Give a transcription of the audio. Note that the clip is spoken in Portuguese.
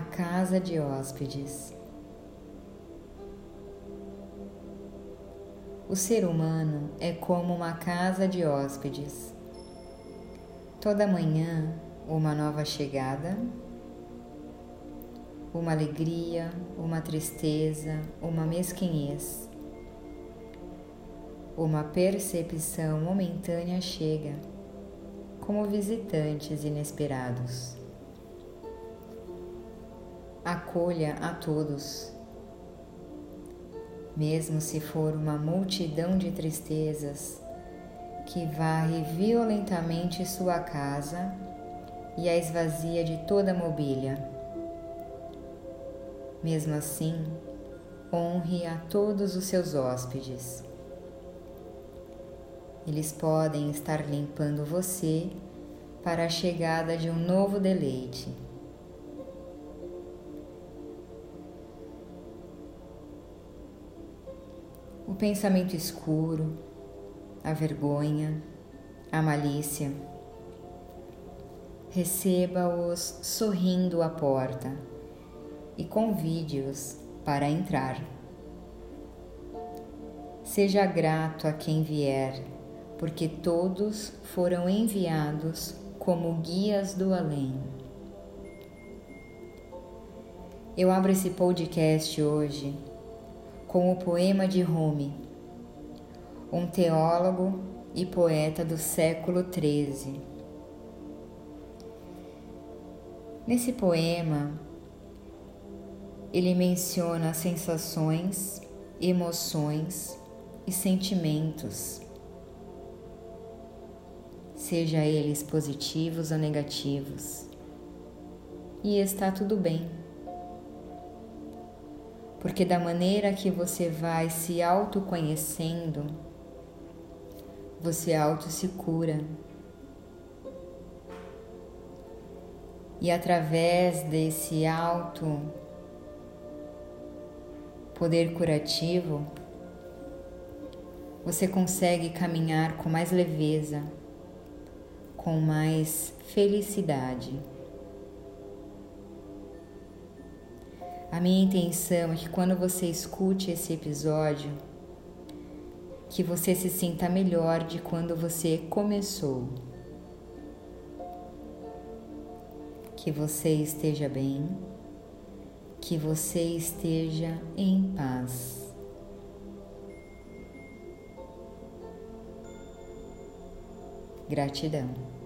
a casa de hóspedes. O ser humano é como uma casa de hóspedes. Toda manhã, uma nova chegada, uma alegria, uma tristeza, uma mesquinhez. Uma percepção momentânea chega, como visitantes inesperados. Acolha a todos, mesmo se for uma multidão de tristezas que varre violentamente sua casa e a esvazia de toda a mobília mesmo assim, honre a todos os seus hóspedes. Eles podem estar limpando você para a chegada de um novo deleite. Pensamento escuro, a vergonha, a malícia. Receba-os sorrindo à porta e convide-os para entrar. Seja grato a quem vier, porque todos foram enviados como guias do além. Eu abro esse podcast hoje com o poema de Rumi, um teólogo e poeta do século XIII. Nesse poema, ele menciona sensações, emoções e sentimentos, seja eles positivos ou negativos, e está tudo bem. Porque da maneira que você vai se autoconhecendo, você auto se cura. E através desse auto poder curativo, você consegue caminhar com mais leveza, com mais felicidade. A minha intenção é que quando você escute esse episódio, que você se sinta melhor de quando você começou. Que você esteja bem que você esteja em paz. Gratidão.